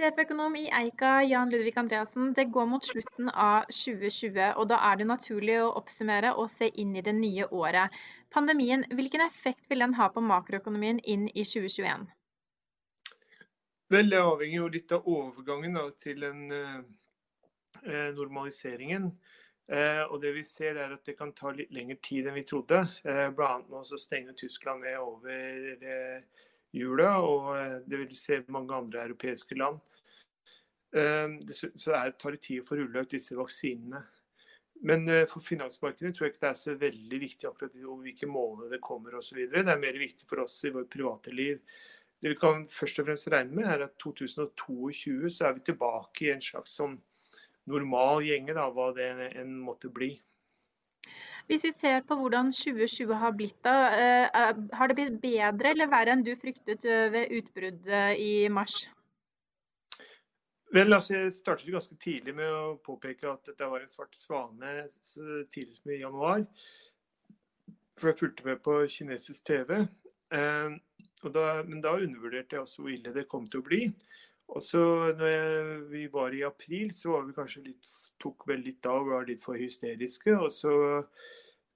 Sjeføkonom i Eika, Jan Ludvig Andreassen. Det går mot slutten av 2020, og da er det naturlig å oppsummere og se inn i det nye året. Pandemien, hvilken effekt vil den ha på makroøkonomien inn i 2021? Vel, Det avhenger jo litt av overgangen da, til den eh, normaliseringen. Eh, og det vi ser er at det kan ta litt lengre tid enn vi trodde. Eh, Bl.a. nå så stenger Tyskland ned over eh, jula, og eh, det vil se mange andre europeiske land. Eh, det, så det tar tid å få rulla ut disse vaksinene. Men eh, for finansmarkedet tror jeg ikke det er så veldig viktig akkurat hvilke måneder det kommer osv. Det er mer viktig for oss i vårt private liv. Det vi kan først og fremst regne med, er at 2022 så er vi tilbake i en slags sånn normal gjenge, da, hva det enn måtte bli. Hvis vi ser på hvordan 2020 har blitt, da, eh, har det blitt bedre eller verre enn du fryktet eh, ved utbruddet i mars? Vel, altså Jeg startet ganske tidlig med å påpeke at dette var en svart svane så tidlig som i januar. For jeg fulgte med på kinesisk TV. Eh, da, men da undervurderte jeg også hvor ille det kom til å bli. Og så når jeg, vi var i april, så var vi kanskje litt, tok vel litt av og var litt for hysteriske. Og så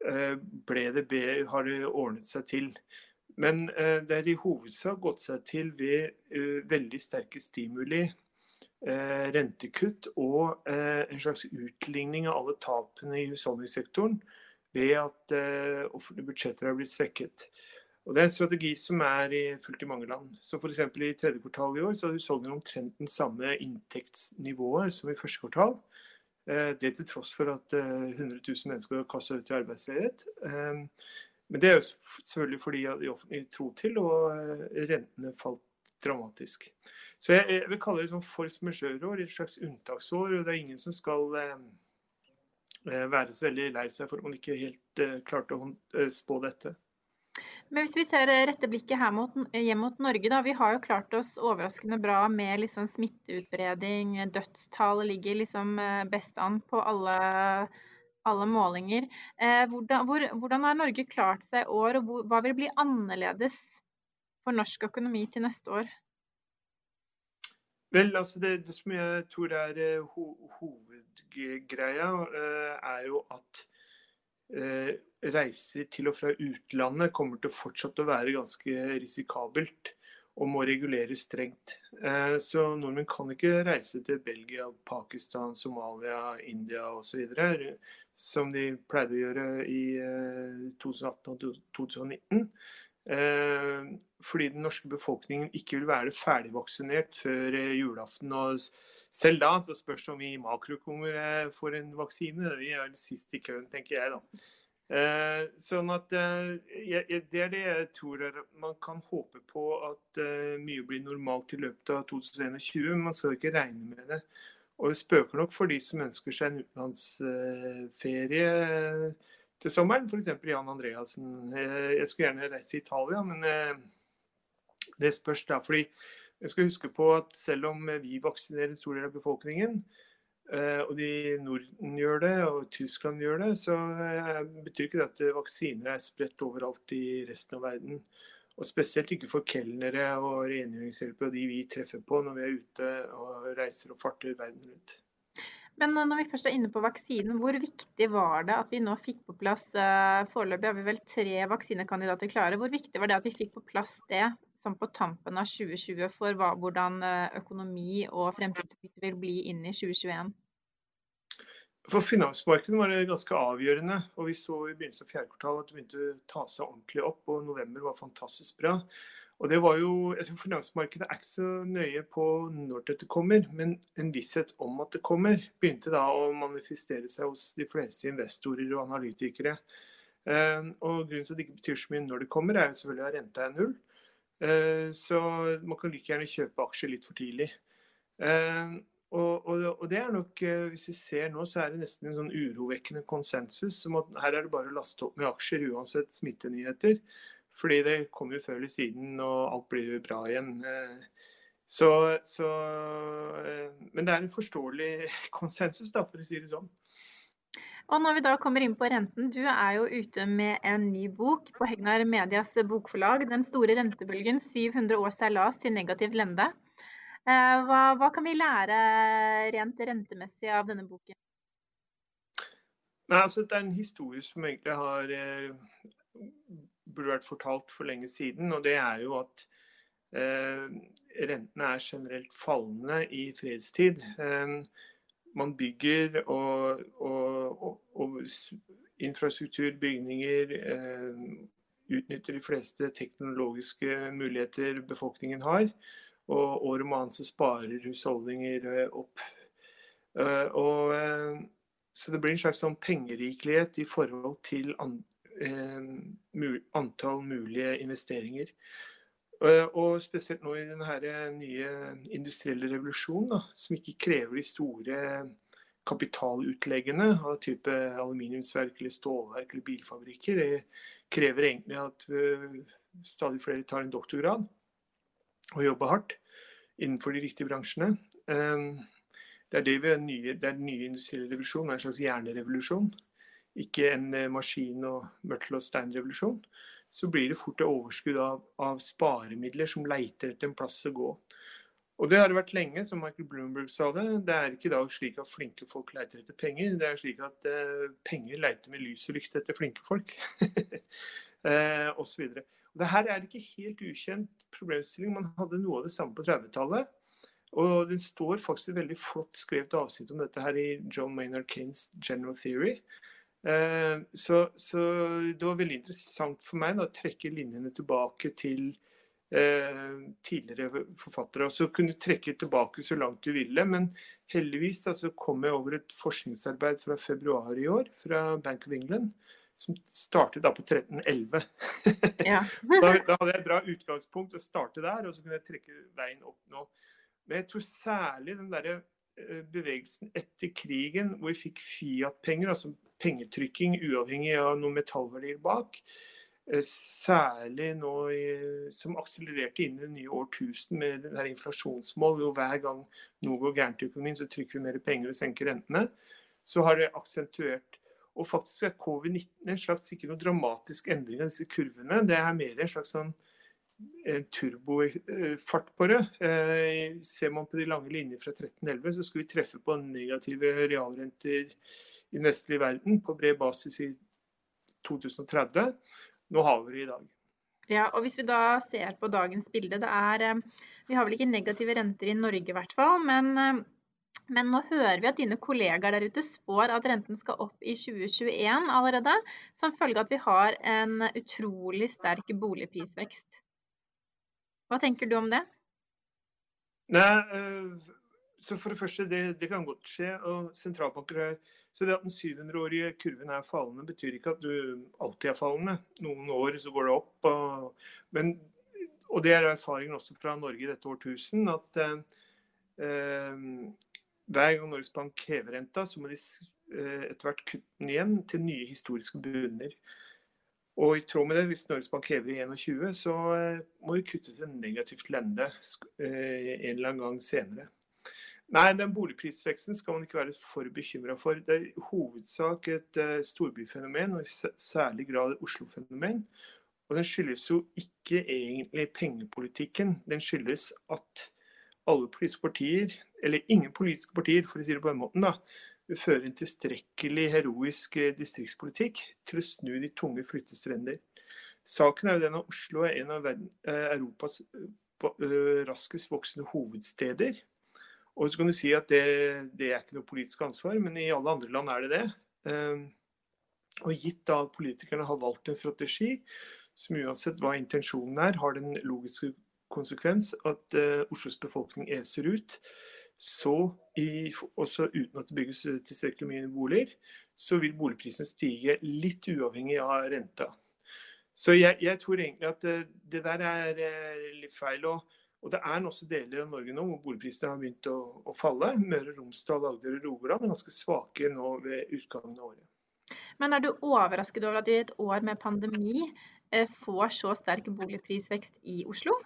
eh, ble det har det ordnet seg til. Men eh, det har i hovedsak gått seg til ved eh, veldig sterke stimuli. Eh, rentekutt og eh, en slags utligning av alle tapene i husholdningssektoren ved at eh, offentlige budsjetter har blitt svekket. Og Det er en strategi som er fulgt i mange land. Så f.eks. i tredje kvartal i år så har husholdningene omtrent den samme inntektsnivået som i første kvartal. Det til tross for at 100 000 mennesker har kastet ut i arbeidsledighet. Men det er jo selvfølgelig fordi de offentlige tror til, og rentene falt dramatisk. Så jeg, jeg vil kalle det sånn force majeure-år, et slags unntaksår. og Det er ingen som skal være så veldig lei seg for at man ikke helt klarte å spå dette. Men hvis vi ser rette blikket her mot, hjem mot Norge, da. Vi har jo klart oss overraskende bra med liksom smitteutbredning. Dødstall ligger liksom best an på alle, alle målinger. Eh, hvordan, hvor, hvordan, har Norge klart seg i år, og hvor, hva vil bli annerledes for norsk økonomi til neste år? Vel, altså det, det som jeg tror er ho hovedgreia, er jo at Eh, reiser til og fra utlandet kommer til å fortsatt å være ganske risikabelt og må reguleres strengt. Eh, så nordmenn kan ikke reise til Belgia, Pakistan, Somalia, India osv. som de pleide å gjøre i 2018 eh, og 2019. Fordi den norske befolkningen ikke vil være ferdigvaksinert før julaften. og selv da så spørs det om vi makroøkonomer får en vaksine. Vi er sist i køen, tenker jeg da. Eh, sånn at eh, Det er det jeg tror man kan håpe på at eh, mye blir normalt i løpet av 2021. Men man skal ikke regne med det. Og det spøker nok for de som ønsker seg en utenlandsferie eh, til sommeren. F.eks. Jan Andreassen. Eh, jeg skulle gjerne reise til Italia, men eh, det spørs da. fordi jeg skal huske på at selv om vi vaksinerer en stor del av befolkningen, eh, og de i Norden gjør det, og Tyskland gjør det, så betyr ikke det at vaksiner er spredt overalt i resten av verden. Og spesielt ikke for kelnere og rengjøringshjelpere og de vi treffer på når vi er ute og reiser og farter verden rundt. Men når vi først er inne på vaksinen, hvor viktig var det at vi nå fikk på plass uh, Foreløpig har vi vel tre vaksinekandidater klare. Hvor viktig var det at vi fikk på plass det som på tampen av 2020 for hva, hvordan eh, økonomi og fremtidsbytte vil bli inn i 2021? For finansmarkedet var det ganske avgjørende. og Vi så i begynnelsen av fjerde kvartal at det begynte å ta seg ordentlig opp. og November var fantastisk bra. Og det var jo, jeg tror Finansmarkedet er ikke så nøye på når dette kommer, men en visshet om at det kommer, begynte da å manifestere seg hos de fleste investorer og analytikere. Eh, og Grunnen til at det ikke betyr så mye når det kommer, er jo selvfølgelig at renta er null. Eh, så man kan like gjerne kjøpe aksjer litt for tidlig. Eh, og, og, og, det er nok, Hvis vi ser nå, så er det nesten en sånn urovekkende konsensus om at her er det bare å laste opp med aksjer uansett smittenyheter. Fordi det kommer jo før eller siden, og alt blir jo bra igjen. Eh, så, så, eh, Men det er en forståelig konsensus, da, for å si det sånn. Og når vi da kommer inn på renten, du er jo ute med en ny bok på Hegnar Medias bokforlag. 'Den store rentebølgen 700 års seilas til negativt lende'. Eh, hva, hva, kan vi lære rent rentemessig av denne boken? Nei, altså, det er en historie som egentlig har burde vært fortalt for lenge siden. Og det er jo at eh, rentene er generelt fallende i fredstid. Eh, man bygger og, og, og, og infrastruktur, bygninger eh, utnytter de fleste teknologiske muligheter befolkningen har. Og år om annet så sparer husholdninger eh, opp. Eh, og, eh, så det blir en slags sånn pengerikelighet i forhold til antall mulige investeringer. Og spesielt nå i denne nye industrielle revolusjonen, da, som ikke krever de store kapitalutleggene av type aluminiumsverk eller stålverk eller bilfabrikker. Det krever egentlig at stadig flere tar en doktorgrad og jobber hardt innenfor de riktige bransjene. Ehm, det er, det nye, det er den nye industrielle revolusjonen, en slags hjernerevolusjon. Ikke en eh, maskin- og mørtel- og steinrevolusjon. Så blir det fort et overskudd av, av, sparemidler som leiter etter en plass å gå. Og det har det vært lenge, som Michael Bloomberg sa det. Det er ikke i dag slik at flinke folk leiter etter penger. Det er slik at eh, penger leiter med lys og lykte etter flinke folk. eh, og så videre. Det her er ikke helt ukjent problemstilling. Man hadde noe av det samme på 30-tallet. Og det står faktisk et veldig flott skrevet avsnitt om dette her i John Maynard Kanes General Theory. Eh, så, så, det var veldig interessant for meg da, å trekke linjene tilbake til eh, tidligere forfattere. Og så kunne du trekke tilbake så langt du ville. Men heldigvis da, så kom jeg over et forskningsarbeid fra februar i år fra Bank of England som startet da på 1311. Ja. da, da, hadde jeg et bra utgangspunkt å starte der, og så kunne jeg trekke veien opp nå. Men jeg tror særlig den der eh, bevegelsen etter krigen, hvor vi fikk Fiat-penger, altså pengetrykking uavhengig av noen metallverdier bak, eh, særlig nå i, som akselererte inn i det nye årtusen med det inflasjonsmål, hvor hver gang noe går gærent i økonomien, så trykker vi mer penger og senker rentene, så har det aksentuert og faktisk er covid-19 en slags ikke noe dramatisk endring av disse kurvene. Det er mer en slags sånn turbofart på det. Eh, ser man på de lange linjer fra 1311, så skal vi treffe på negative realrenter i den vestlige verden på bred basis i 2030. Nå har vi det i dag. Ja, og Hvis vi da ser på dagens bilde, det er eh, Vi har vel ikke negative renter i Norge i hvert fall, men eh, men nå hører vi at dine kollegaer der ute spår at renten skal opp i 2021 allerede, som følge av at vi har en utrolig sterk boligprisvekst. Hva tenker du om det? Nei, eh, så For det første, det, det kan godt skje. og sentralbanker er, så Det at den 700-årige kurven er fallende, betyr ikke at du alltid er fallende. Noen år så går det opp. Og, men, og det er erfaringen også fra Norge i dette årtusen. at eh, hver gang Norges Bank hever renta, så må de eh, etter hvert kutte den igjen til nye historiske bunner. Og i tråd med det, hvis Norges Bank hever i 21, så eh, må vi kutte til negativt lende eh, en eller annen gang senere. Nei, den boligprisveksten skal man ikke være for bekymra for. Det er i hovedsak et storbyfenomen, og i særlig grad et Oslo-fenomen. Og den skyldes jo ikke egentlig pengepolitikken. Den skyldes at alle politiske partier, eller ingen politiske partier, for å si det på den måten, da, føre en tilstrekkelig heroisk eh, distriktspolitikk til å snu de tunge flyttestrender. Saken er jo den at Oslo er en av eh, Europas eh, raskest voksende hovedsteder. Og så kan du si at det, det, er ikke noe politisk ansvar, men i alle andre land er det det. Eh, og gitt da politikerne har valgt en strategi som uansett hva intensjonen er, har den logiske konsekvens at Oslos befolkning eser ut, så i, også uten at det bygges tilstrekkelig mye boliger, så vil boligprisen stige litt uavhengig av renta. Så jeg, jeg tror egentlig at det, eh, det der er eh, litt feil. Og, og, det er også deler av Norge nå hvor boligprisene har begynt å, å falle. Møre og Romsdal, Agder og Rogaland er ganske svake nå ved utgangen av året. Men er du overrasket over at i et år med pandemi eh, får så sterk boligprisvekst i Oslo?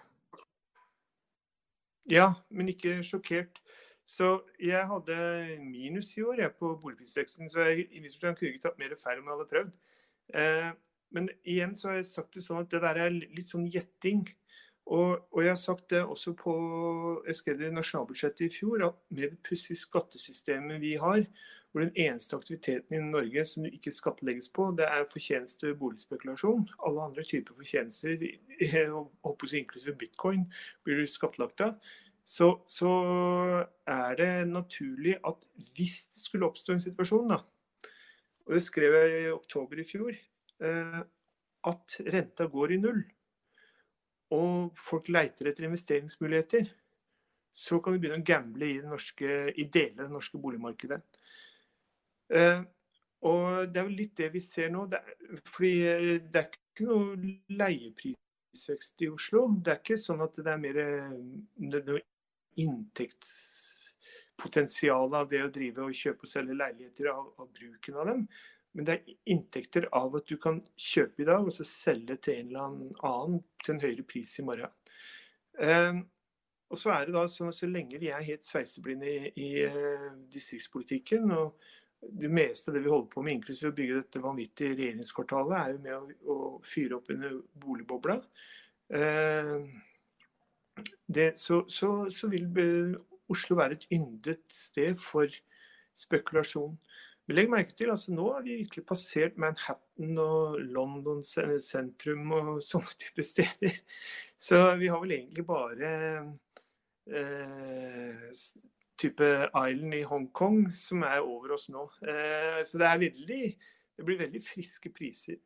Ja, men ikke sjokkert. Så jeg hadde minus i år jeg, på boligprisveksten, så jeg i kunne ikke tatt mer feil om jeg hadde prøvd. Eh, men igjen så har jeg sagt det sånn at det der er litt sånn gjetting. Og, og, jeg har sagt det også på Jeg skrev det i nasjonalbudsjettet i fjor, at med det pussige skattesystemet vi har, hvor den eneste aktiviteten i Norge som du ikke skattlegges på, det er fortjeneste ved boligspekulasjon. Alle andre typer fortjenester, inklusive bitcoin, blir du skattlagt av så, så, er det naturlig at hvis det skulle oppstå en situasjon, da, og det skrev jeg i oktober i fjor, eh, at renta går i null, og folk leiter etter investeringsmuligheter, så kan vi begynne å gamble i, norske, i deler av det norske boligmarkedet. Eh, og det er jo litt det vi ser nå. Det er, fordi det er ikke noe leieprisvekst i Oslo. Det er ikke sånn at det er mer det inntektspotensial av det å drive og kjøpe og selge leiligheter av, av, bruken av dem. Men det er inntekter av at du kan kjøpe i dag og så selge til en eller annen til en høyere pris i morgen. Eh, og så er det da sånn at så lenge vi er helt sveiseblinde i, i distriktspolitikken, og det meste av det vi holder på med, inklusiv å bygge dette vanvittige regjeringskvartalet, er jo med å, å fyre opp under boligbobla. Eh, det, så, så, så, vil Oslo være et yndet sted for spekulasjon. Men legg merke til, altså Nå har vi virkelig passert Manhattan og London sentrum og sånne typer steder. Så vi har vel egentlig bare eh, type Island i Hongkong som er over oss nå. Eh, så det, veldig, det blir veldig friske priser.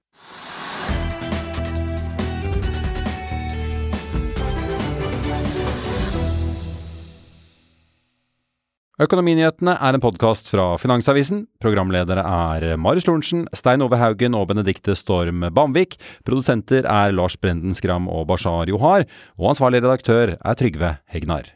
Økonominyhetene er en podkast fra Finansavisen. Programledere er Marius Lorentzen, Stein Ove Haugen og Benedikte Storm Bamvik. Produsenter er Lars Brenden Skram og Bashar Johar. Og ansvarlig redaktør er Trygve Hegnar.